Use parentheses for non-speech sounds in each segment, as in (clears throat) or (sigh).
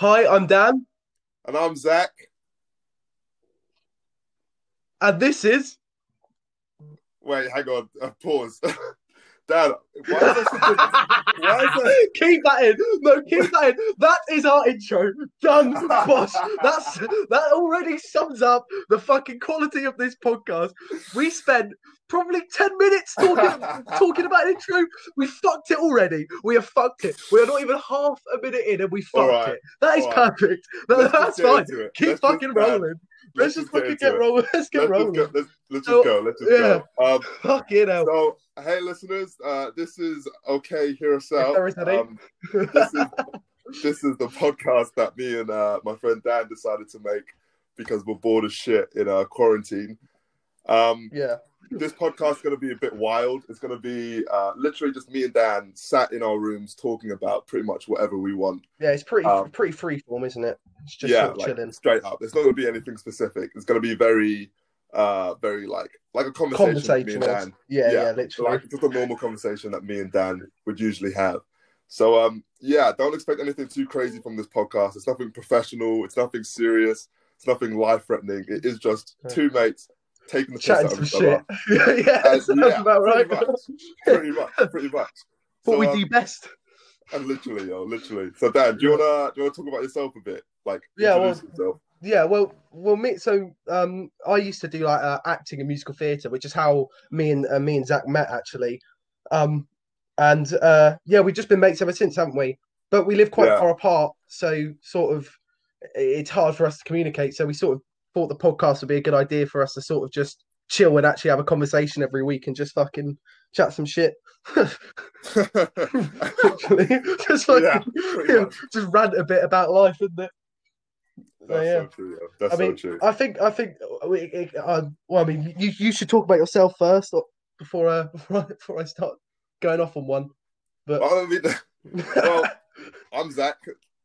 Hi, I'm Dan, And I'm Zach. and this is. Wait, hang on. Uh, (laughs) pause. (laughs) Dan, why is a, why is there, (laughs) keep that in. No, keep that in. That is our intro. Done. Bosh. That's that already sums up the fucking quality of this podcast. We spent probably ten minutes talking talking about intro. We fucked it already. We have fucked it. We are not even half a minute in, and we fucked right. it. That is right. perfect. That- that's fine. Keep Let's fucking rolling. Let's, just get fucking get it. rolling. (laughs) Let's get let's, rolling. just go, let's, let's Oh, just go. Let's just yeah. go. Um, Fucking hell. so, hey, listeners, uh, this is Okay, Hear Us Out. Um, this, is, this is the podcast that me and uh, my friend Dan decided to make because we're bored as shit in uh, quarantine. Um, yeah. This podcast is going to be a bit wild. It's going to be uh, literally just me and Dan sat in our rooms talking about pretty much whatever we want. Yeah, it's pretty Um, pretty freeform, isn't it? It's just yeah, sort of like chilling. straight up. There's not going to be anything specific. It's going to be very, uh, very like like a conversation and Dan. Yeah, yeah, Yeah, literally. Like just a normal conversation that me and Dan would usually have. So um, yeah, don't expect anything too crazy from this podcast. It's nothing professional. It's nothing serious. It's nothing life threatening. It is just two mates taking the Chatting some shit. (laughs) yeah, And, yeah, about right. pretty much. (laughs) Pretty much, pretty much. what So, we um, do best. And literally, yo, literally. So Dan, do you wanna do you wanna talk about yourself a bit? Like Yeah, introduce yourself. Yeah, well, well, me. So, um, I used to do like uh, acting and musical theatre, which is how me and uh, me and Zach met actually. Um, and uh, yeah, we've just been mates ever since, haven't we? But we live quite Yeah. far apart, so sort of it's hard for us to communicate. So we sort of thought the podcast would be a good idea for us to sort of just chill and actually have a conversation every week and just fucking chat some shit. (laughs) (laughs) (laughs) Just fucking, Yeah, yeah, just rant a bit about life, isn't it? That's yeah. so true. yo. That's I mean, so true. I think I think we, uh, well, I mean, you you should talk about yourself first or before uh, before I, before I start going off on one. But I mean, well, I'm Zach.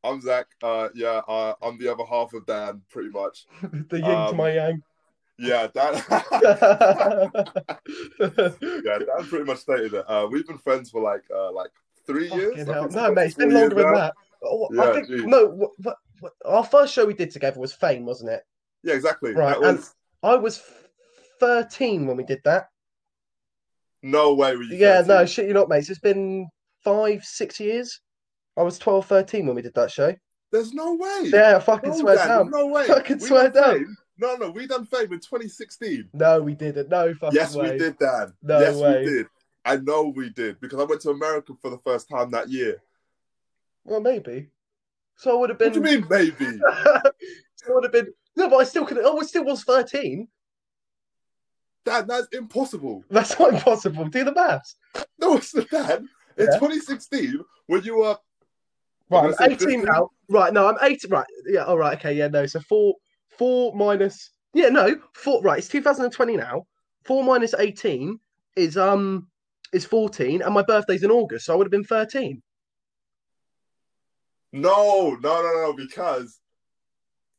I'm Zach. Uh, yeah, uh, I'm the other half of Dan, pretty much. (laughs) the yin to um, my yang. Yeah, Dan. (laughs) (laughs) yeah, Dan pretty much stated it. Uh, we've been friends for like uh, like three years. Fucking think No, mate, it's been longer than now. that. Oh, I think geez. no. What, what, what, our first show we did together was Fame, wasn't it? Yeah, exactly. Right, That and- I was thirteen when we did that. no way. Were you Yeah, 13. no, shit, you're not, mate. It's been five, six years. I was 12, 13 when we did that show. There's no way. Yeah, I fucking no, swear Dan, down. No way. Fucking We swear down. Fame. No, no, we done fame in 2016. No, we didn't. No fucking yes, way. we did, Dan. No yes, way. we did. I know we did because I went to America for the first time that year. Well, maybe. So I would have been. What do you mean, maybe? (laughs) so I would have been. No, but I still could. Oh, I still was thirteen. Dan, that's impossible. (laughs) That's not impossible. Do the maths. No, it's not, Dan. In Yeah. 2016, when you were Right, I'm I'm gonna 18 15. now. Right, no, I'm 18. Right, yeah, all right, okay, yeah, no. So four, four minus. Yeah, no, four. Right, it's 2020 now. Four minus 18 is um is 14, and my birthday's in August, so I would have been 13. no, no, no, no, because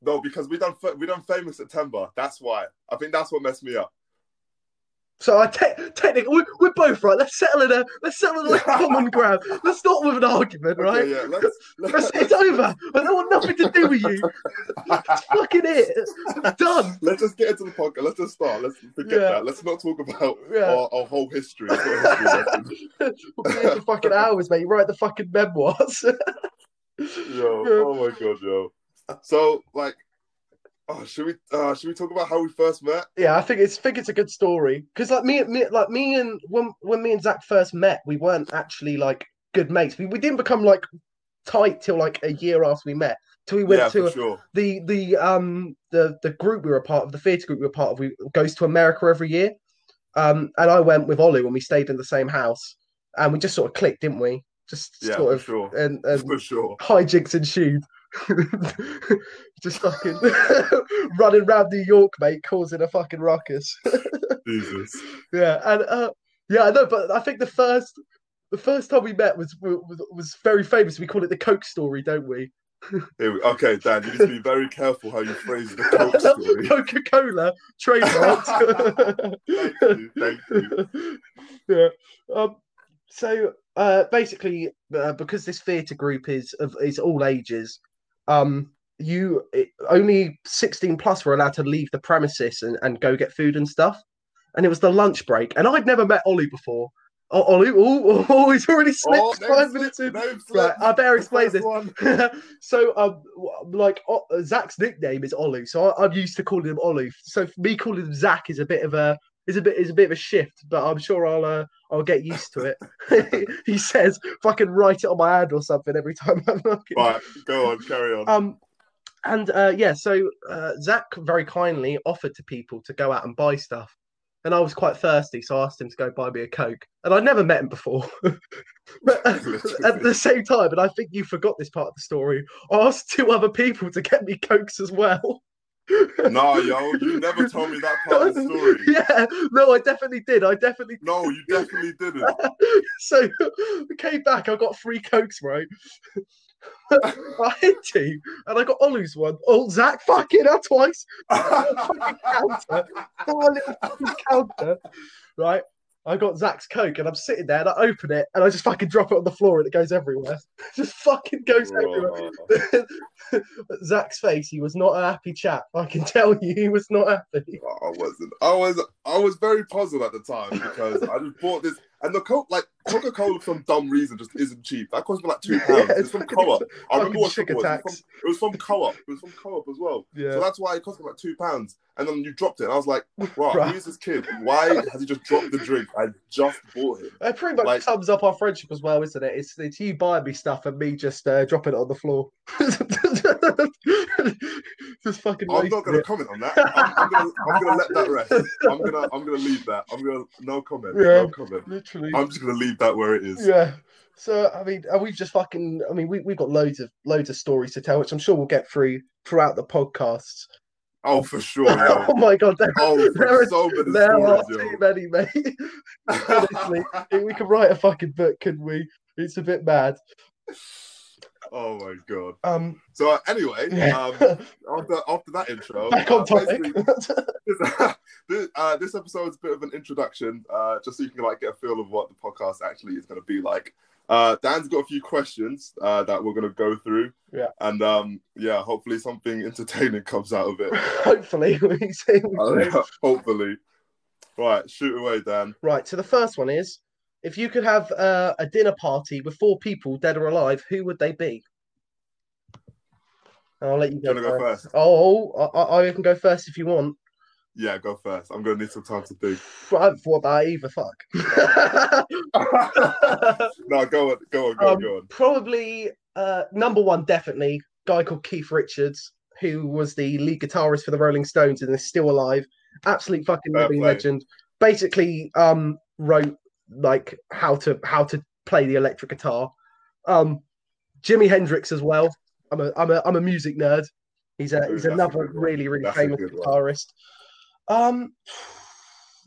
no, because we done we done famous September. That's why. I think that's what messed me up. So I te- technically we're, we're both right. Let's settle in a let's settle in a (laughs) common ground. Let's start with an argument, right? Okay, yeah, let's, It's, (laughs) let's, it's over. I don't want nothing to do with you. That's (laughs) fucking it. Done. let's just get into the podcast. Let's just start. Let's forget Yeah. that. Let's not talk about Yeah. our, our whole history. History. We'll be for fucking hours, mate. You write the fucking memoirs. Yo, oh my god, yo. So like, oh, should we uh should we talk about how we first met? yeah, I think it's think it's a good story because like me, me, like me and when when me and Zach first met, we weren't actually like good mates. We we didn't become like tight till like a year after we met. Till we went yeah, to sure. the the um the the group we were a part of, the theatre group we were part of, we goes to America every year. Um, and I went with Olu and we stayed in the same house, and we just sort of clicked, didn't we? Just Yeah, sort of sure. and and For sure. hijinks ensued. (laughs) just fucking (laughs) running around New York, mate, causing a fucking ruckus. (laughs) Jesus. yeah, and uh, yeah, I know, but I think the first the first time we met was was, was very famous. We call it the Coke story, don't we? We, okay, Dan, you need to be very careful how you phrase the Coke story. Coca Cola trademarked. Thank you, thank you. yeah. Um. So, uh, basically, uh, because this theatre group is of is all ages, um, you it, only 16 plus were allowed to leave the premises and, and go get food and stuff. And it was the lunch break, and I'd never met Ollie before. Oh, Ollie, oh, oh, oh he's already slipped Oh, five minutes in. Right. I better explain this. (laughs) so, um, like uh, Zach's nickname is Ollie, so I, I'm used to calling him Ollie. So for me calling him Zach is a bit of a is a bit is a bit of a shift, but I'm sure I'll uh, I'll get used to it. (laughs) he says, "If I can write it on my hand or something every time I'm looking." Right, go on, carry on. Um, and uh, yeah, so uh, Zach very kindly offered to people to go out and buy stuff, and I was quite thirsty, so I asked him to go buy me a coke. And I'd never met him before, (laughs) but uh, (laughs) at the same time, and I think you forgot this part of the story. I asked two other people to get me cokes as well. Nah, yo, you never told me that part of the story. (laughs) Yeah, no, I definitely did. I definitely No, you definitely didn't. (laughs) so I came back. I got three cokes, right? I had two, and I got Olu's one. Oh, Zach, (laughs) fucking hell, twice. counter. Oh, little counter. Right. I got Zach's Coke and I'm sitting there and I open it and I just fucking drop it on the floor and it goes everywhere. (laughs) just fucking goes everywhere. (laughs) Zach's face, he was not a happy chap. I can tell you, he was not happy. I wasn't. I was. I was very puzzled at the time because I just bought this, and the coke, like Coca Cola, for some dumb reason, just isn't cheap. That cost me like two pounds. Yeah, it's it's from fucking- Co-op. I remember what it was. It was from- It was from Co-op. It was from Co-op as well. Yeah. So that's why it cost me like two pounds. And then you dropped it. And I was like, right, Right. who is this kid? Why has he just dropped the drink? I just bought him. It pretty much Like- sums up our friendship as well, isn't it? It's it's you buying me stuff and me just uh, dropping it on the floor. (laughs) just fucking. I'm not gonna it. comment on that. I'm, I'm gonna I'm gonna let that rest. I'm gonna I'm gonna leave that. I'm gonna no comment. Yeah. No comment. Literally. I'm just gonna leave that where it is. Yeah. So I mean, we've just fucking. I mean, we we've got loads of loads of stories to tell, which I'm sure we'll get through throughout the podcasts. Oh, for sure. (laughs) Oh my god, there, Oh, There is- so many there are too many, mate. (laughs) Honestly, we could write a fucking book, couldn't we? It's a bit mad. Oh my god. Um, So uh, anyway, yeah. (laughs) um, after after that intro, (laughs) back uh, topic. (laughs) this, uh, this episode is a bit of an introduction, uh, just so you can like get a feel of what the podcast actually is going to be like. Uh, Dan's got a few questions uh, that we're going to go through, Yeah. and um, yeah, hopefully something entertaining comes out of it. Hopefully, we see. we see. hopefully, right, shoot away, Dan. Right. So the first one is, if you could have uh, a dinner party with four people, dead or alive, who would they be? I'll let you go, want go first? Oh, I, I can go first if you want. Yeah, go first. I'm going to need some time to think. I haven't thought about it either. Fuck. (laughs) no, go on, go on, go on, Um, go on. Probably uh, number one, definitely guy called Keith Richards, who was the lead guitarist for the Rolling Stones and is still alive. Absolute fucking Fair living play. legend. Basically, um, wrote like how to how to play the electric guitar. Um, Jimi Hendrix as well. I'm a I'm a I'm a music nerd. He's a he's that's another one. really really That's famous guitarist. Um,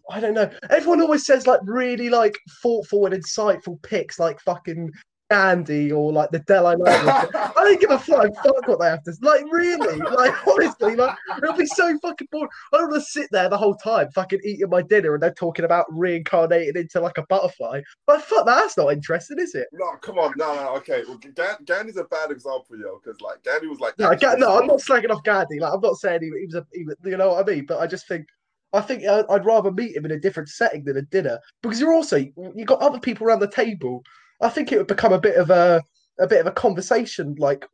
I don't know. Everyone always says like really like thoughtful and insightful picks, like fucking Gandhi or like the Dalai Lama. (laughs) I don't give a flying fuck what they have to like. Really, like (laughs) honestly, like it'll be so fucking boring. I don't want to sit there the whole time, fucking eating my dinner, and they're talking about reincarnating into like a butterfly. But fuck, that's not interesting, is it? No, come on, no, no, okay. Well, Ga- Gandhi's a bad example, yo, because like Gandhi was like, No, Ga- no, I'm not slagging off Gandhi. Like I'm not saying he, he was a, he you know what I mean. But I just think, I think I- I'd rather meet him in a different setting than a dinner because you're also you've got other people around the table. I think it would become a bit of a a bit of a conversation like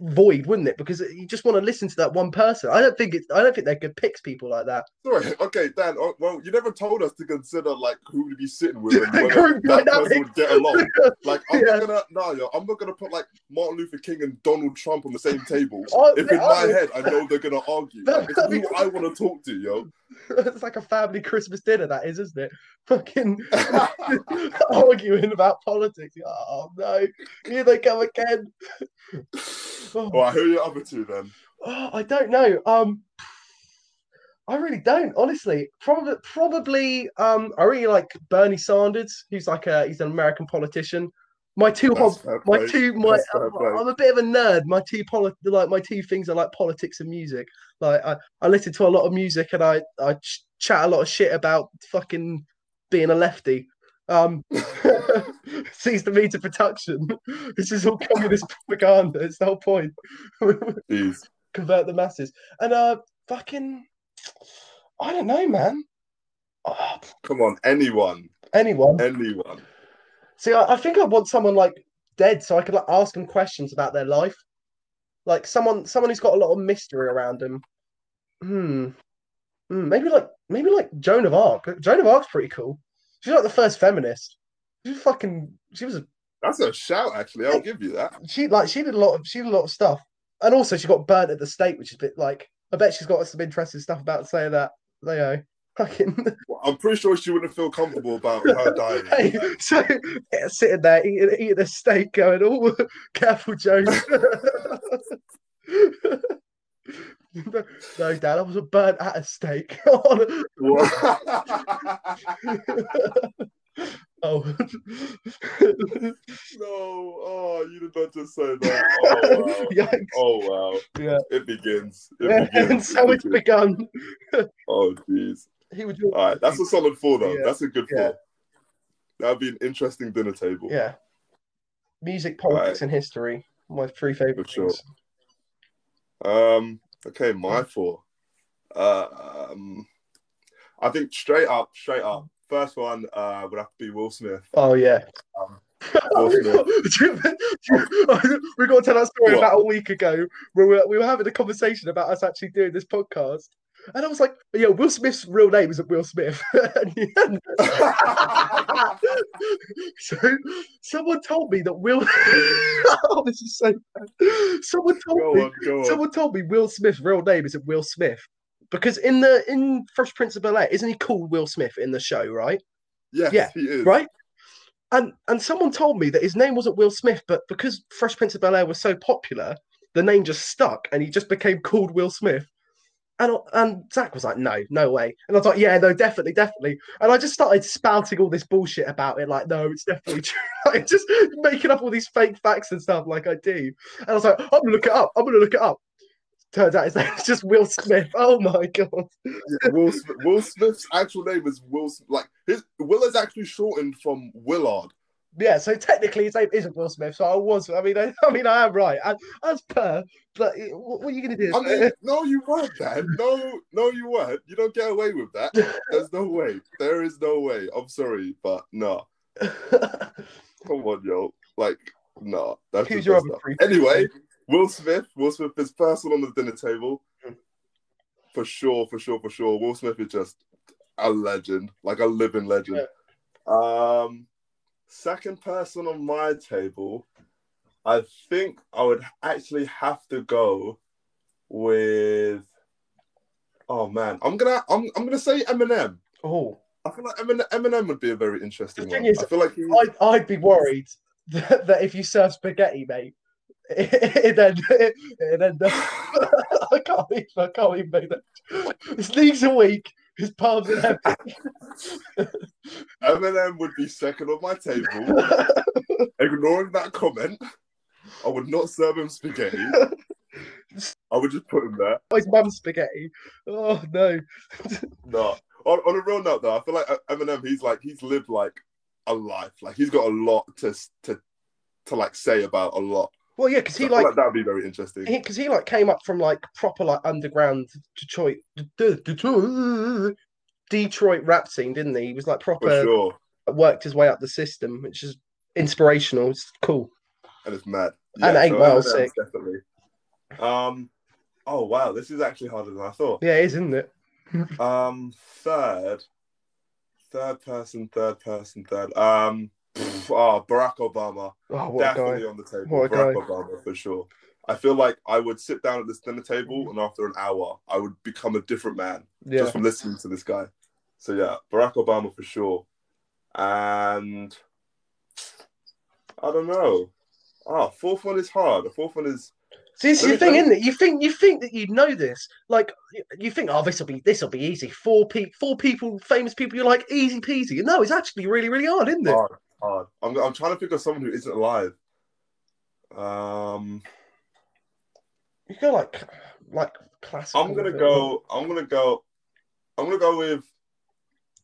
void, wouldn't it? Because you just want to listen to that one person. I don't think it's I don't think they're good picks people like that. Sorry, (laughs) okay, Dan. Oh, well, you never told us to consider like who to be sitting with (laughs) and whether that person would get along. (laughs) Like, I'm Yeah. not gonna, no, yo, I'm not gonna put like Martin Luther King and Donald Trump on the same table. If in my I- head I know they're gonna argue, like, it's who I want to talk to, yo. (laughs) it's like a family Christmas dinner, that is, isn't it? Fucking (laughs) arguing about politics. Oh no, here they come again. (laughs) Oh. Right, who are your other two then? Oh, I don't know. Um, I really don't, honestly. Probably, probably. Um, I really like Bernie Sanders, who's like a he's an American politician. My two That's hob, my play. two, my play. I'm a bit of a nerd. My two poli- like my two things are like politics and music. Like I, I listen to a lot of music and I I ch- chat a lot of shit about fucking being a lefty. Um, (laughs) seize the means of production. (laughs) This is all communist (laughs) propaganda. It's the whole point. Convert the masses. And uh, fucking, I don't know, man. Oh, Come on, anyone, anyone. anyone. See, I, I think I want someone like dead, so I could like ask them questions about their life. Like someone, someone who's got a lot of mystery around them. Hmm. Hmm, maybe like maybe like Joan of Arc. Joan of Arc's pretty cool. She's like the first feminist. She was fucking. She was a. That's a shout, actually. I'll give you that. She like she did a lot of she did a lot of stuff, and also she got burnt at the stake, which is a bit like. I bet she's got some interesting stuff about saying that. You know, fucking. I'm pretty sure she wouldn't feel comfortable about her (laughs) dying. Hey, so yeah, sitting there eating, eating a steak, going, "Oh, (laughs) careful, Joan." (laughs) no, Dad, I wasn't burnt at a steak. Oh, no, oh, you did not just say that. Oh wow. yikes! Oh wow. Yeah. It begins. It Yeah, and begins. so it's begins. begun. Oh jeez. He would. do. All right, that's a solid four though. Yeah. That's a good Yeah. four. That'd be an interesting dinner table. Yeah. Music, politics, and history. My three favorite sure. things. Um. Okay, my four. Uh, um, I think straight up, straight up. First one uh, would have to be Will Smith. Oh yeah. Um, (laughs) Will Smith. (laughs) we got to tell that story What? about a week ago where we were, we were having a conversation about us actually doing this podcast. And I was like, yeah, Will Smith's real name isn't Will Smith. (laughs) (laughs) So someone told me that Will (laughs) oh, this is so bad. Someone told Go me on, on. someone told me Will Smith's real name isn't Will Smith. Because in the in Fresh Prince of Bel Air, isn't he called Will Smith in the show, right? Yes, Yeah, he is. right? And and someone told me that his name wasn't Will Smith, but because Fresh Prince of Bel Air was so popular, the name just stuck, and he just became called Will Smith. And and Zach was like, no, no way. And I was like, yeah, no, definitely, definitely. And I just started spouting all this bullshit about it, like, no, it's definitely (laughs) true. like just making up all these fake facts and stuff, like I do. And I was like, I'm gonna look it up. I'm gonna look it up. Turns out it's (laughs) just Will Smith. Oh my god. Yeah, Will, Smith, Will Smith's actual name is Will. Like his Will is actually shortened from Willard. Yeah, so technically his name isn't Will Smith. So I was, I mean, I, I mean, I am right as, as per. But what, what are you going to do? I mean, no, you weren't, Dan. No, no, you weren't. You don't get away with that. There's no way. There is no way. I'm sorry, but no. (laughs) Come on, yo. Like, no. That's Who's your other Anyway, Will Smith. Will Smith is first on the dinner table. For sure, for sure, for sure. Will Smith is just a legend, like a living legend. Um, second person on my table, I think I would actually have to go with. Oh man, I'm gonna I'm I'm gonna say Eminem. oh, I feel like Eminem, Eminem would be a very interesting The thing one. is, I feel like he, I'd, I'd be worried (laughs) that, that if you serve spaghetti, mate, it (laughs) then, it then (laughs) I can't even, I can't even make that. His knees are weak, his palms are heavy. Eminem would be second on my table. Ignoring that comment, I would not serve him spaghetti. I would just put him there. Oh, his mum's spaghetti. Oh no. No. On, on a real note, though, I feel like Eminem. He's like he's lived like a life. Like he's got a lot to to to like say about a lot. Well, yeah, because he like that'd be very interesting. because he, like came up from like proper like underground Detroit Detroit, Detroit rap scene, didn't he? He was like For proper sure, worked his way up the system, which is inspirational. It's cool. and it's mad. And Eight Mile Eminem's sick. definitely. Um. Oh wow, this is actually harder than I thought. Yeah, it is, isn't it? Um, third, third person, third person, third. Um, pff, oh, Barack Obama, Oh, definitely on the table. What Barack. Obama for sure. I feel like I would sit down at this dinner table, and after an hour, I would become a different man Yeah, just from listening to this guy. So yeah, Barack Obama for sure. And I don't know. Ah, fourth one is hard. The fourth one is See, this is the thing, isn't it? You think you think that you know this. Like you think, oh, this will be this will be easy. Four people, four people, famous people. You're like easy peasy. No, it's actually really, really hard, isn't it? hard. Hard. I'm, I'm trying to think of someone who isn't alive. Um, You go like like classical. I'm gonna go. I'm gonna go. I'm gonna go with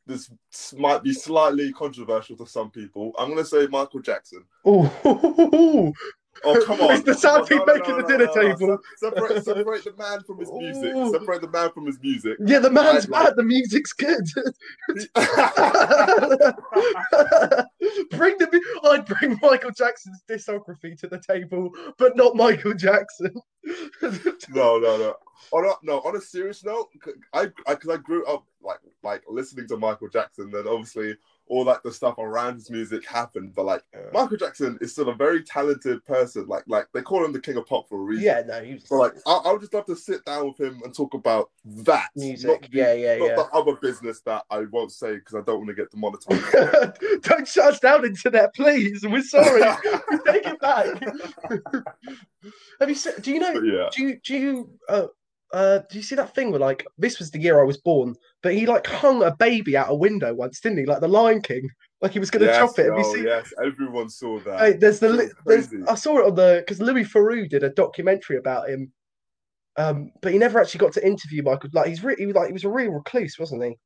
this might be slightly controversial to some people. I'm gonna say Michael Jackson. Ooh. (laughs) Oh come (laughs) on! It's the sound Come he on, no, make no, the dinner table. Separate, separate the man from his music. Ooh. Separate the man from his music. Yeah, the man's like- The music's good. (laughs) bring the. I'd bring Michael Jackson's discography to the table, but not Michael Jackson. (laughs) no, no, no. On a, no, on a serious note, I because I, grew up like like listening to Michael Jackson, then obviously all like the stuff around his music happened. But like Michael Jackson is still a very talented person. Like like they call him the king of pop for a reason. yeah, no, he was So like I, I would just love to sit down with him and talk about that music. the- yeah, yeah, not yeah. the other business that I won't say because I don't want to get demonetized. (laughs) Don't shut us down, internet, please. We're sorry. we (laughs) take it back. (laughs) Have you? Do you know? but yeah, Do you do you uh uh do you see that thing where like this was the year I was born, but he like hung a baby out a window once, didn't he? Like the Lion King, like he was gonna yes, chop it. Have you oh, seen? yes, everyone saw that. Hey, there's the It li- was there's. I saw it on the because Louis Theroux did a documentary about him, um, but he never actually got to interview Michael. Like he's really he was like he was a real recluse, wasn't he?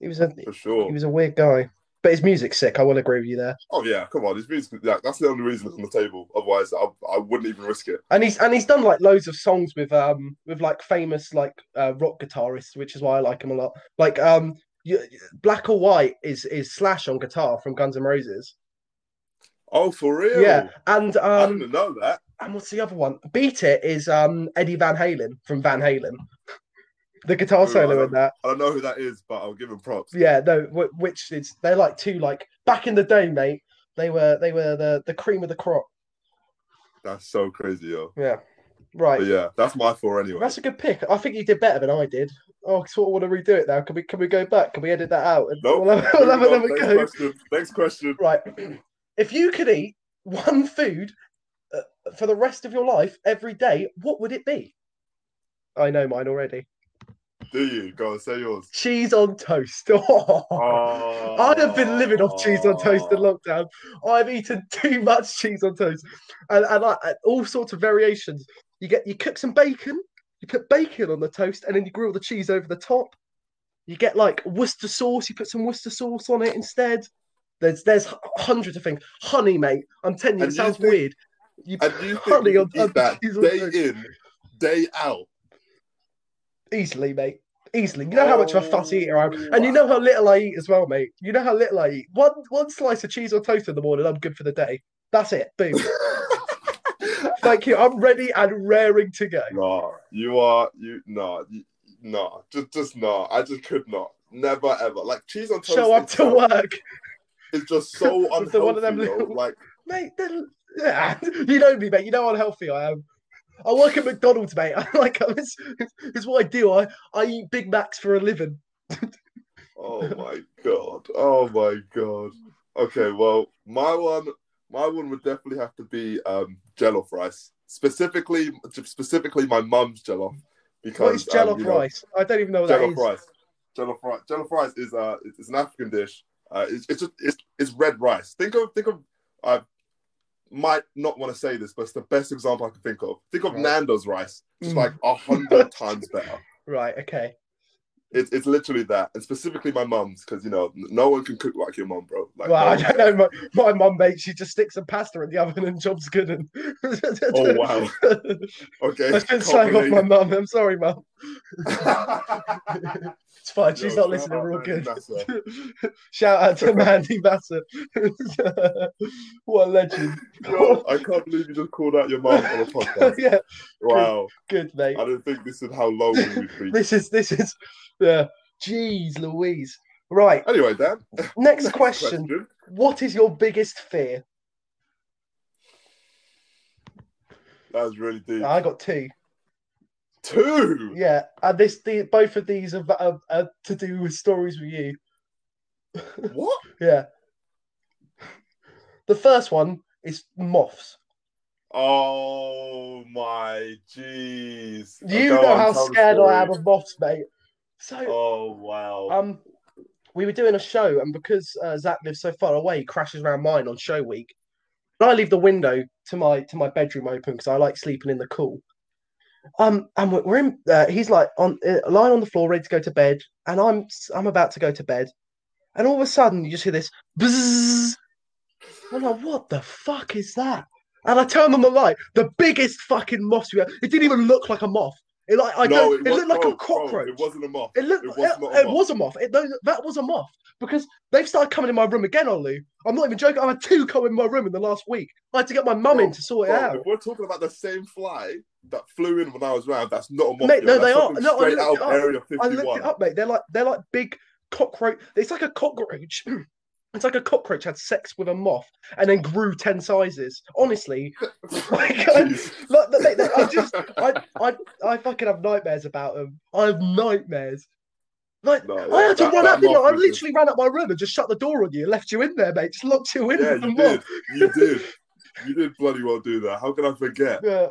He was a for sure. he was a weird guy, but his music's sick. I will agree with you there. Oh yeah, come on, his music. Yeah, that's the only reason it's on the table. Otherwise, I, I wouldn't even risk it. And he's and he's done like loads of songs with um with like famous like uh, rock guitarists, which is why I like him a lot. Like um, you, Black or White is is Slash on guitar from Guns N' Roses. Oh, for real? Yeah, and I um, didn't know that. and what's the other one? Beat It is um Eddie Van Halen from Van Halen. The guitar solo in that, I don't know who that is, but I'll give him props. yeah, no, which is they're like two like back in the day, mate. They were they were the the cream of the crop. That's so crazy, yo. Yeah, right. But yeah, that's my four anyway. That's a good pick. I think you did better than I did. Oh, I sort of want to redo it now. Can we can we go back? Can we edit that out? And Nope. We'll have, we'll have another Next go. question. Next question. Right. (clears throat) If you could eat one food uh, for the rest of your life every day, what would it be? I know mine already. Do you go and say yours? Cheese on toast. (laughs) Oh. Oh, I'd have been living off cheese on toast in oh. lockdown. I've eaten too much cheese on toast, and and I, all sorts of variations. You get you cook some bacon, you put bacon on the toast, and then you grill the cheese over the top. You get like Worcester sauce. You put some Worcester sauce on it instead. There's there's hundreds of things. Honey, mate. I'm telling you, And it you sounds think- weird. You And put you honey on can that on day in, day out? Easily, mate. Easily. You know how much of a fuss eater I am, and you oh. know how little I eat as well, mate. You know how little I eat. One one slice of cheese on toast in the morning, I'm good for the day. That's it. Boom. (laughs) Thank you. I'm ready and raring to go. no, you are you. No, you, no, just just no. I just could not. Never ever. Like cheese on toast. Show up to work, It's just so (laughs) unhealthy. The one of them though. little- Like mate. Yeah. (laughs) You know me, mate. You know how unhealthy I am. I work at McDonald's, mate. (laughs) I like it's, it's what I do. I, I eat Big Macs for a living. (laughs) Oh my god. Oh my god. Okay, well, my one, my one would definitely have to be um jollof rice. Specifically, specifically my mum's jollof because What is jollof um, you know, rice? I don't even know what that Jollof is. rice. Jollof rice. Jollof rice is uh, it's an African dish. Uh, it's it's just it's, it's red rice. Think of think of. I might not want to say this, but it's the best example I can think of. Think of Right. Nando's rice, just Mm. like a hundred (laughs) times better. Right. Okay. It's it's literally that, and specifically my mum's, because you know no one can cook like your mum, bro. Like, Well, no I don't know. My, my mum, mate, she just sticks some pasta in the oven and job's good. And... (laughs) Oh wow. (laughs) Okay. Been can't saying off my mum. I'm sorry, mum. (laughs) It's fine. She's Yo, not listening. We're all good. Shout out to Mandy Bassett. what a legend. Yo, I can't believe you just called out your mum on a podcast. yeah, Wow. good, mate. I didn't think this is how low we've been. This is this is yeah. Jeez, Louise. Right. Anyway, Dan. Next (laughs) question. What is your biggest fear? That was really deep. I got two. Two. Yeah, and this the both of these are, are, are to do with stories with you. What? (laughs) Yeah. The first one is moths. Oh my jeez. You know how scared I am of moths, mate. So, Oh wow. um, we were doing a show, and because uh, Zach lives so far away, he crashes around mine on show week. And I leave the window to my to my bedroom open because I like sleeping in the cool. Um, and we're- in. Uh, he's like on uh, lying on the floor, ready to go to bed, and I'm I'm about to go to bed, and all of a sudden you just hear this bzzz. I'm like, what the fuck is that? And I turned on the light. The biggest fucking moth. It didn't even look like a moth. It like I no, don't. It, was- looked like bro, a cockroach. Bro, it wasn't a moth. It looked. It It, was it, moth. was a moth. It, that was a moth because they've started coming in my room again, Olu. I'm not even joking. I had two come in my room in the last week. I had to get my mum Bro, in to sort it out. we're talking about the same fly that flew in when I was around, that's not a moth. Mate, no, they are. No, I looked out it up. Area I looked it up, mate. They're like they're like big cockroach. It's like a cockroach. (clears throat) It's like a cockroach had sex with a moth and then grew ten sizes. Honestly, (laughs) like, I, like, they- they- I just, I, I, I fucking have nightmares about them. I have nightmares. Like No, I had to that- run that. Didn't I? was just- literally ran up my room and just shut the door on you, and left you in there, mate. Just locked you in Yeah, with the you moth. did. You did. You did bloody well do that. How can I forget? Yeah,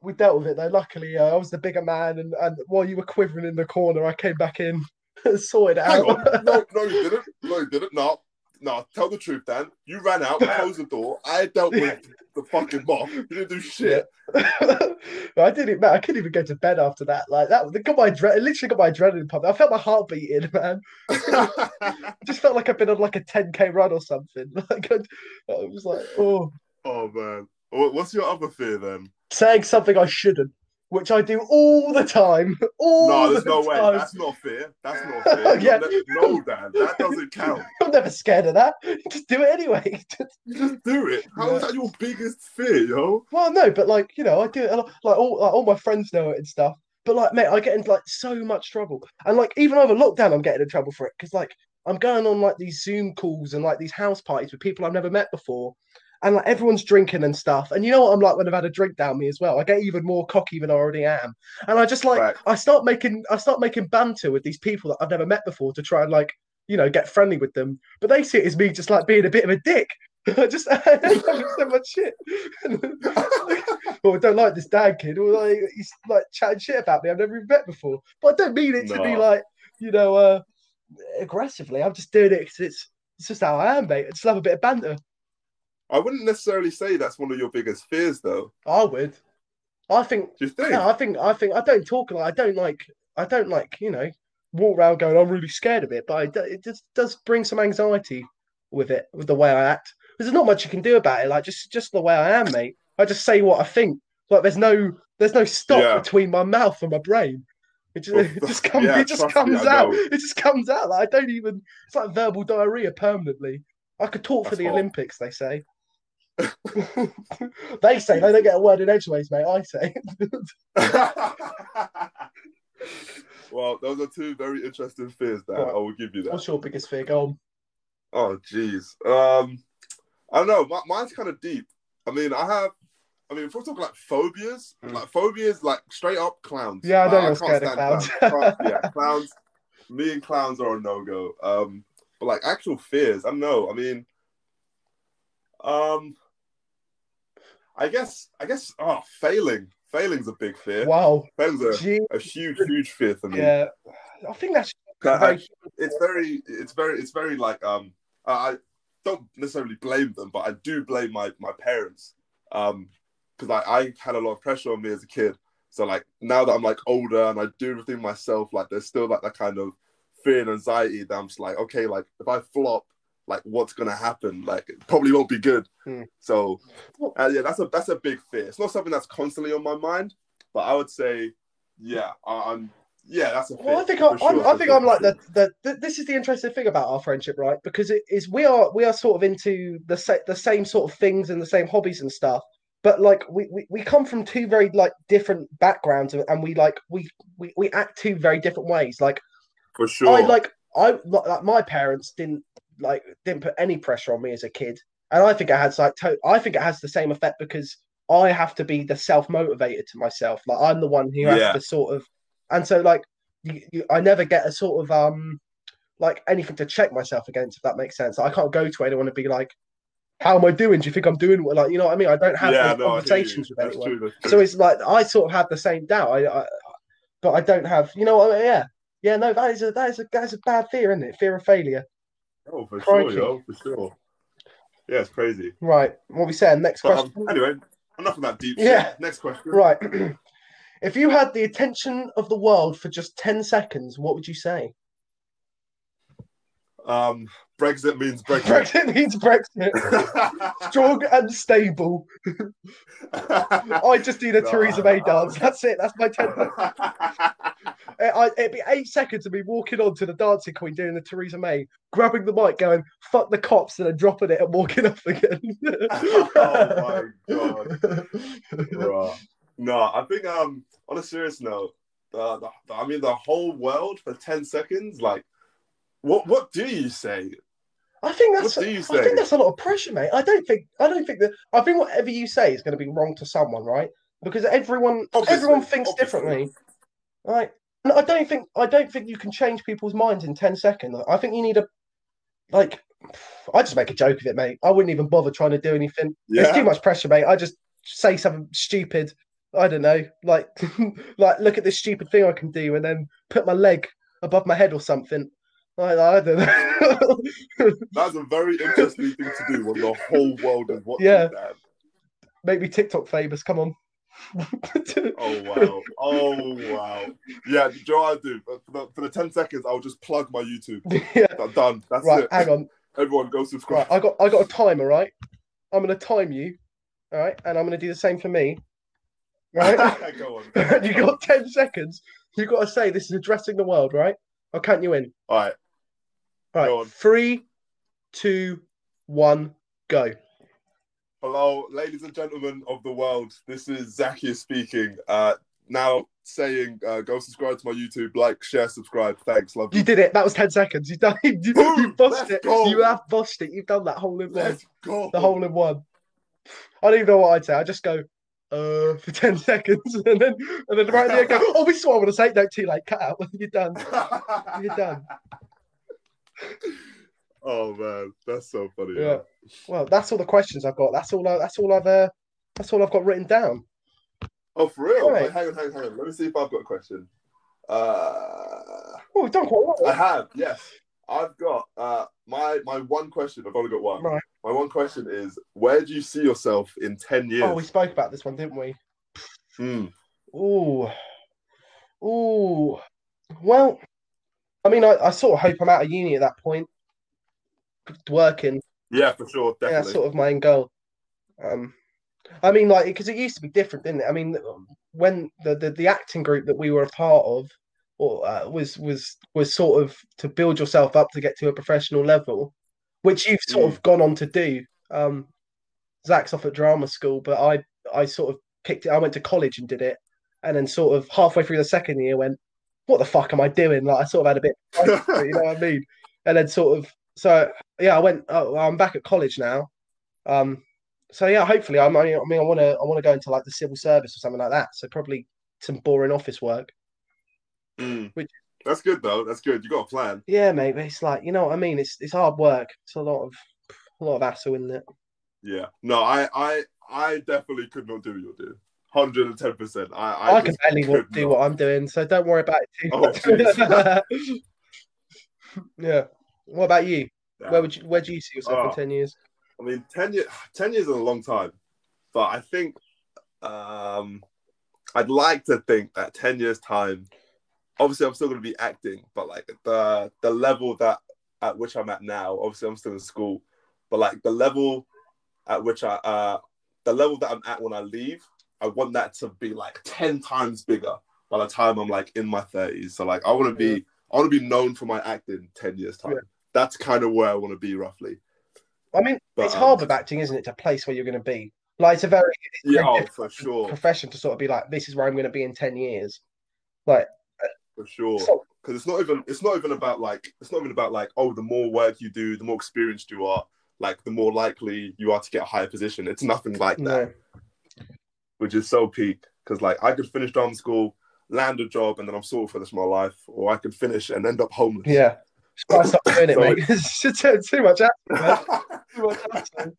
we dealt with it though. Luckily, uh, I was the bigger man, and, and while you were quivering in the corner, I came back in, (laughs) and sorted it Hang out. on. No, no, you (laughs) didn't. No, you didn't. No, no. Tell the truth, Dan. You ran out, closed the door. I dealt with (laughs) the fucking moth. You didn't do shit. (laughs) I didn't, man. I couldn't even go to bed after that. Like that, got my adre- it literally got my adrenaline pumping. I felt my heart beating, man. I (laughs) just felt like I've been on like a 10k run or something. Like I, I was like, oh, oh man. What's your other fear then? saying something I shouldn't, which I do all the time. (laughs) All No, there's the no way. That's not fear. That's not fear. (laughs) Yeah. No, Dan. That doesn't count. (laughs) I'm never scared of that. Just do it anyway. You just do it. How is Yeah. that your biggest fear, yo? Well, no, but like you know, I do it a lot. Like all, like all my friends know it and stuff. But like, mate, I get into like so much trouble, and like even over lockdown, I'm getting in trouble for it because like I'm going on like these Zoom calls and like these house parties with people I've never met before, and like everyone's drinking and stuff. And you know what I'm like when I've had a drink down me as well. I get even more cocky than I already am, and I just like Right. I start making I start making banter with these people that I've never met before to try and like you know get friendly with them. But they see it as me just like being a bit of a dick. (laughs) I just (laughs) I end up with so much shit. (laughs) or I don't like this dad kid, or like he's like chatting shit about me I've never even met before. But I don't mean it to be like, you know, uh aggressively. I'm just doing it because it's it's just how I am, mate. I just love a bit of banter. I wouldn't necessarily say that's one of your biggest fears, though. I would. I think Do you think? yeah, I think I think I don't talk like I don't like I don't like, you know, walk around going, I'm really scared of it, but it just does bring some anxiety with it, with the way I act. There's not much you can do about it. Like just just the way I am, mate. I just say what I think. Like there's no there's no stop Yeah. between my mouth and my brain. It just, Well, (laughs) it just comes yeah, it just trust me, comes out. It just comes out. Like I don't even it's like verbal diarrhea permanently. I could talk for the hot. Olympics, they say. (laughs) they say they don't get a word in edgeways, mate. I say. (laughs) well, those are two very interesting fears, that Right. I will give you that. What's your biggest fear? Go on. Oh, jeez. Um, I don't know. My, mine's kind of deep. I mean, I have. I mean, if we're talking like phobias, Mm. like phobias, like straight up clowns. Yeah, I know Like, you're scared of stand clowns. Yeah, (laughs) clowns. Me and clowns are a no go. Um, but like actual fears, I don't know. I mean, um, I guess, I guess, oh, failing. Failing's a big fear. Wow. Failing's a, a huge, huge fear for me. yeah. I think that's I- very it's very it's very it's very like um I don't necessarily blame them but i do blame my my parents um because I, I had a lot of pressure on me as a kid so like now that i'm like older and i do everything myself like there's still like that kind of fear and anxiety that i'm just like okay like if i flop like what's gonna happen like it probably won't be good Hmm. so uh, yeah that's a that's a big fear it's not something that's constantly on my mind but i would say yeah I, i'm yeah that's a fear Well, I think for I, sure, I'm, I think I'm like the, the, the. This is the interesting thing about our friendship, right? Because it is we are we are sort of into the sa- the same sort of things and the same hobbies and stuff. But like we, we, we come from two very like different backgrounds, and we like we, we, we act two very different ways. Like for sure I like I like my parents didn't like didn't put any pressure on me as a kid, and I think it has like to- I think it has the same effect because I have to be the self motivated to myself. Like I'm the one who has Yeah. to sort of, and so like you, you, I never get a sort of um like anything to check myself against if that makes sense. I can't go to anyone and be like, "How am I doing? Do you think I'm doing well?" Like you know what I mean? I don't have yeah, no, I conversations with anyone. true, So it's like I sort of have the same doubt. I, I but I don't have, you know what? Yeah, yeah. No, that is a that is a that is a bad fear, isn't it? Fear of failure. Oh, for crikey. sure, yo, for sure. Yeah, it's crazy. Right. What we saying? Next But question. um, anyway, enough of that deep Yeah. shit. Next question. Right. (clears throat) if you had the attention of the world for just ten seconds, what would you say? Um, Brexit means Brexit. Brexit means Brexit. (laughs) Strong and stable. (laughs) I just do the No, Theresa May dance. That's it. That's my ten. (laughs) Uh, I, it'd be eight seconds of me walking on to the dancing queen doing the Theresa May, grabbing the mic, going "fuck the cops" and then dropping it and walking off again. oh my god, Bruh. No, I think um on a serious note, uh, the, the- I mean the whole world for ten seconds. Like, what what do you say? I think that's. What do you I think that's a lot of pressure, mate. I don't think. I don't think that. I think whatever you say is going to be wrong to someone, right? Because everyone, Obviously, everyone thinks obviously. differently, right? And I don't think. I don't think you can change people's minds in ten seconds. I think you need a, like, I just make a joke of it, mate. I wouldn't even bother trying to do anything. It's too much pressure, mate. I just say something stupid. I don't know, like, (laughs) like look at this stupid thing I can do, and then put my leg above my head or something. I, I don't know. (laughs) that's a very interesting thing to do when the whole world is watching Yeah. that. Make me TikTok famous. Come on. (laughs) Oh wow! Oh wow! Yeah, do you know what I do? For the, for the ten seconds, I'll just plug my YouTube. (laughs) yeah. I'm done. That's Right. it. Hang on. Everyone, go subscribe. Right. I got. I got a timer. Right. I'm gonna time you. All right, and I'm gonna do the same for me. Right. go on. you got ten seconds. You got to say this is addressing the world. Right. I'll count you in. All right. Right. Go on. Three, two, one, go. Hello, ladies and gentlemen of the world. This is Zacchaeus speaking. Uh, now saying, uh, go subscribe to my YouTube, like, share, subscribe. Thanks, love You you. did it. That was ten seconds. You done. (laughs) You, Boom! you bossed it. go! You have bossed it. You've done that hole in one. Let's go. The hole in one. I don't even know what I'd say. I just go, uh, for (laughs) ten seconds, and then and then right there go. (laughs) Oh, this is what I want to say. No, too late. Cut out. You're done. You're done. (laughs) oh man, that's so funny. Yeah. Well, that's all the questions I've got. That's all. I, that's all I've. Uh, that's all I've got written down. Oh, for real? Right. Wait, hang on, hang on, hang on. Let me see if I've got a question. Uh, Oh, we've done quite well. I have, yes. I've got uh, my my one question. I've only got one. Right. My one question is: Where do you see yourself in ten years? Oh, we spoke about this one, didn't we? Hmm. Ooh. Ooh. Well, I mean, I, I sort of hope I'm out of uni at that point, working. Yeah, for sure, Yeah, that's sort of my end goal. Um, I mean, like, because it used to be different, didn't it? I mean, when the, the, the acting group that we were a part of, or uh, was was was sort of to build yourself up to get to a professional level, which you've sort of gone on to do. Um, Zach's off at drama school, but I I sort of picked it. I went to college and did it, and then sort of halfway through the second year went, "What the fuck am I doing?" Like I sort of had a bit, you know what I mean? And then sort of so yeah, I went. Oh, I'm back at college now. Um, so yeah, hopefully, I'm, I mean, I want to, I want to go into like the civil service or something like that. So probably some boring office work. Mm. Which- That's good though. That's good. You got a plan. Yeah, mate. But it's like you know what I mean. It's it's hard work. It's a lot of a lot of hassle in it. Yeah. No, I I I definitely could not do what you're doing. Hundred and ten percent. I I, I, can barely do what I'm doing, so don't worry about it too Oh, much. (laughs) yeah. What about you? Yeah. Where would you where do you see yourself Oh. in ten years? I mean, 10, year, 10 years is a long time, but I think um, I'd like to think that 10 years' time, obviously, I'm still going to be acting, but like the the level that at which I'm at now, obviously, I'm still in school, but like the level at which I, uh, the level that I'm at when I leave, I want that to be like 10 times bigger by the time I'm like in my 30s. So, like, I want to be, I want to be known for my acting 10 years' time. Yeah. That's kind of where I want to be roughly. I mean, But, it's um, hard with acting, isn't it, to place where you're going to be? Like, it's a very Yeah, oh, for sure. profession to sort of be like, this is where I'm going to be in ten years. Like, For sure. so, because it's not even it's not even about like it's not even about like oh the more work you do the more experienced you are like the more likely you are to get a higher position it's nothing like that no. Which is so peak because like i could finish drama school land a job and then i'm sorted for the rest of my life or i could finish and end up homeless Yeah. Stop doing it, So- mate. (laughs) It's too, much acting, man. Too much acting.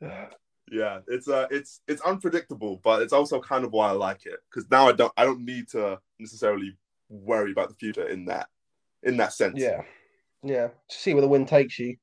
(laughs) yeah it's uh it's it's unpredictable but it's also kind of why i like it because now i don't i don't need to necessarily worry about the future in that in that sense Yeah. Yeah. See where the wind takes you.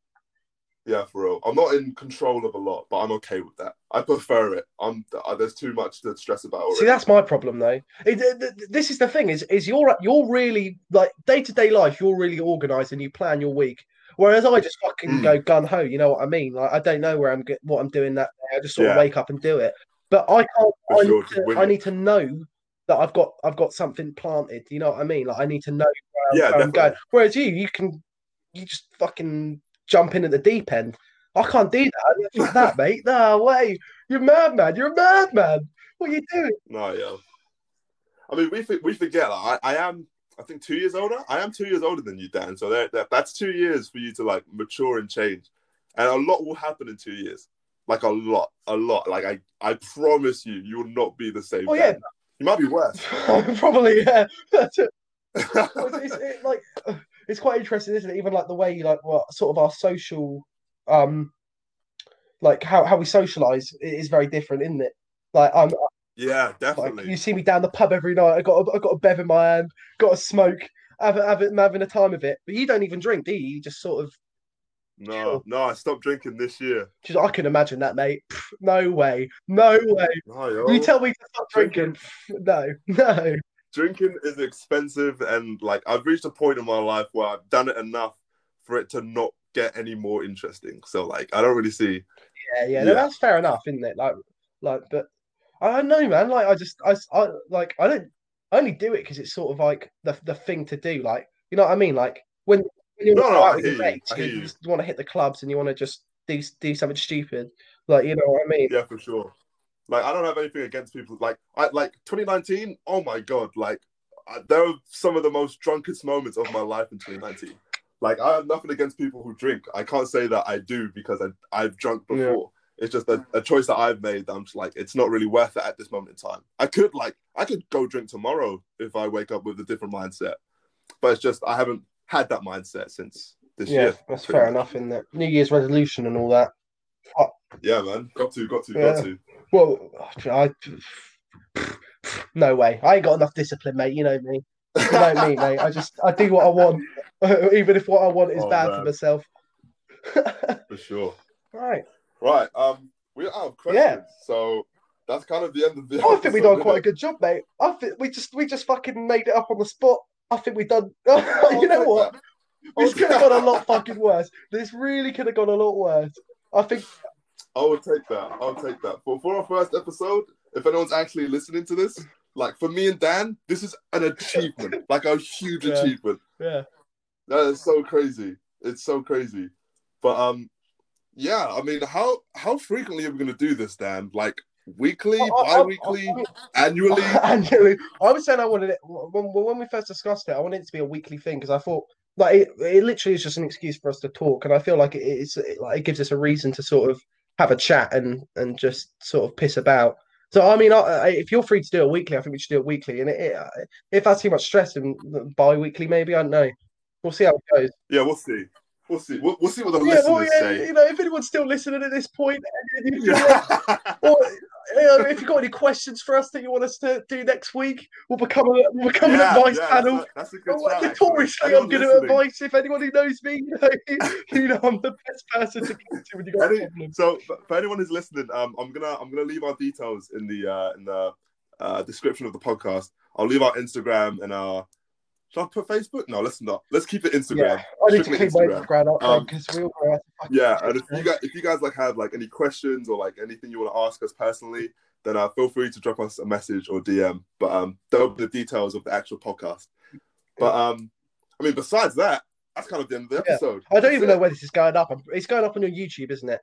Yeah, for real. I'm not in control of a lot, but I'm okay with that. I prefer it. I'm uh, there's too much to stress about. Already. See, that's my problem, though. It, th- this is the thing: is is you're you're really like day to day life. You're really organised and you plan your week. Whereas I just fucking Mm. go gun ho. You know what I mean? Like I don't know where I'm what I'm doing that day. I just sort of wake up and do it. But I can't. I, sure, need to, I need to know that I've got I've got something planted. You know what I mean? Like I need to know where, I'm- Yeah, where I'm going. Whereas you, you can you just fucking jump in at the deep end. I can't do that. Fuck that, (laughs) mate. No way. You're mad, man. You're a madman. What are you doing? No, yeah. I mean, we we forget. Like, I, I am, I think, two years older. I am two years older than you, Dan. So that, that that's two years for you to like mature and change, and a lot will happen in two years. Like a lot, a lot. Like I, I promise you, you will not be the same. Oh, yeah. You might be worse. (laughs) Probably, yeah. It. (laughs) Well, it's, it's it, like it's quite interesting, isn't it? Even like the way you like what sort of our social um like how, how we socialize is very different, isn't it? Like I'm yeah, like definitely. you see me down the pub every night. I got a, I got a bev in my hand, got a smoke, have, have, I'm having a time of it. But you don't even drink, do you? You just sort of No, no, I stopped drinking this year. just I can imagine that, mate. Pff, No way, no way. No. You tell me to stop drinking. Pff, No, (laughs) no. Drinking is expensive and like I've reached a point in my life where I've done it enough for it to not get any more interesting. So like I don't really see Yeah, yeah, no, that's fair enough, isn't it? Like, like, but I don't know, man. Like, I just, I, I like, I don't, I only do it because it's sort of like the the thing to do. Like, you know what I mean? Like when, when you're No, no, with your you. mates, I you, hear you you. just want to hit the clubs and you want to just do do something stupid. Like, you know what I mean? yeah for sure. Like I don't have anything against people like I like 2019, oh my god, like I, there were some of the most drunkest moments of my life in 2019. Like I have nothing against people who drink. I can't say that I do because I I've drunk Yeah. before. It's just a, a choice that I've made. That I'm just like, it's not really worth it at this moment in time. I could like, I could go drink tomorrow if I wake up with a different mindset, but it's just I haven't had that mindset since this Yeah, year. that's fair much. enough, isn't it? New Year's resolution and all that. Yeah, man, got to, got to, Yeah. got to. Well, I, no way. I ain't got enough discipline, mate. You know me. You know me, mate. I just, I do what I want, (laughs) even if what I want is Oh, bad for myself. For sure. right. Right. Um, we're out of questions, Yeah. so that's kind of the end of the. I think we episode, done quite a good job, mate. I think we just we just fucking made it up on the spot. I think we done. (laughs) You know what? This could have gone a lot fucking worse. This really could have gone a lot worse. I think. I will take that. I'll take that. But for our first episode, if anyone's actually listening to this, like for me and Dan, this is an achievement, (laughs) like a huge Yeah. achievement. Yeah. That is so crazy. It's so crazy. But um, yeah. I mean, how how frequently are we gonna do this, Dan? Like weekly, I- I- I- bi-weekly, annually? (laughs) Annually, I was saying I wanted it when, when we first discussed it. I wanted it to be a weekly thing because I thought like it, it literally is just an excuse for us to talk, and I feel like it, it's it, like it gives us a reason to sort of have a chat and and just sort of piss about. So I mean, I, if you're free to do it weekly, I think we should do it weekly. And it, it, if that's too much stress, and bi-weekly maybe I don't know. We'll see how it goes. Yeah, we'll see. We'll see. We'll, we'll see what the Yeah, listeners well, yeah, say. you know, if anyone's still listening at this point, and you like (laughs) or you know, if you've got any questions for us that you want us to do next week, we'll become a we'll become an advice yeah, panel. That's a, that's a good Well, notoriously, I'm good at advice. If anyone who knows me, you know, (laughs) you know I'm the best person to talk to when you got Any- problems. So for- for anyone who's listening, um, I'm gonna I'm gonna leave our details in the uh, in the uh, description of the podcast. I'll leave our Instagram and our. Should I put Facebook? No, let's not. Let's keep it Instagram. Yeah, I need to Strictly clean my Instagram. Instagram up Um, because we all Yeah, and if you guys if you guys like have like any questions or like anything you want to ask us personally, then uh, feel free to drop us a message or DM. But um, they'll be the details of the actual podcast. But um, I mean, besides that, that's kind of the end of the Yeah. episode. I don't That's even it. know where this is going up. It's going up on your YouTube, isn't it?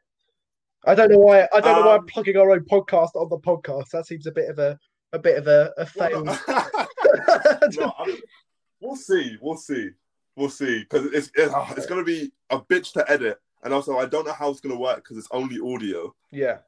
I don't know why. I don't know why I'm Um, plugging our own podcast on the podcast. That seems a bit of a a bit of a, a fail. Well, (laughs) (laughs) no- no, I'm- we'll see. We'll see. We'll see. Because it's it, oh, it's going to be a bitch to edit, and also I don't know how it's going to work because it's only audio. yeah.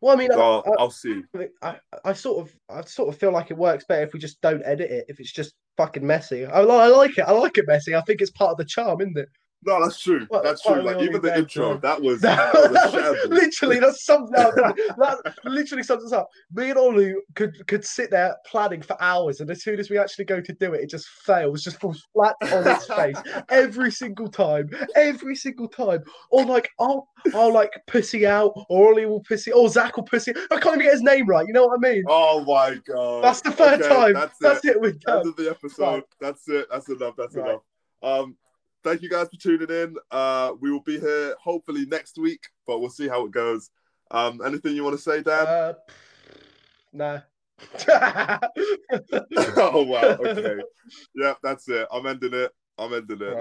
Well, I mean, So I'll, I, I'll see. I, I, sort of, I sort of feel like it works better if we just don't edit it. If it's just fucking messy, I, I like it. I like it messy. I think it's part of the charm, isn't it? No, that's true. That's true. Like even the intro, uh, that was that was (laughs) literally, that sums up. That literally sums us up. Me and Olu could could sit there planning for hours, and as soon as we actually go to do it, it just fails, just falls flat on its (laughs) face every single time, every single time. Or like I'll I'll like pussy out, or Ollie will pussy, or Zach will pussy. I can't even get his name right. You know what I mean? Oh my god. That's the third Okay, time. That's, That's, it. it. We're End of the episode. That's it. That's enough. That's Right. enough. Um, thank you guys for tuning in. Uh, we will be here hopefully next week, but we'll see how it goes. Um, anything you want to say, Dan? Uh, no. (laughs) oh wow. (laughs) Okay. Yeah, that's it. I'm ending it. I'm ending it.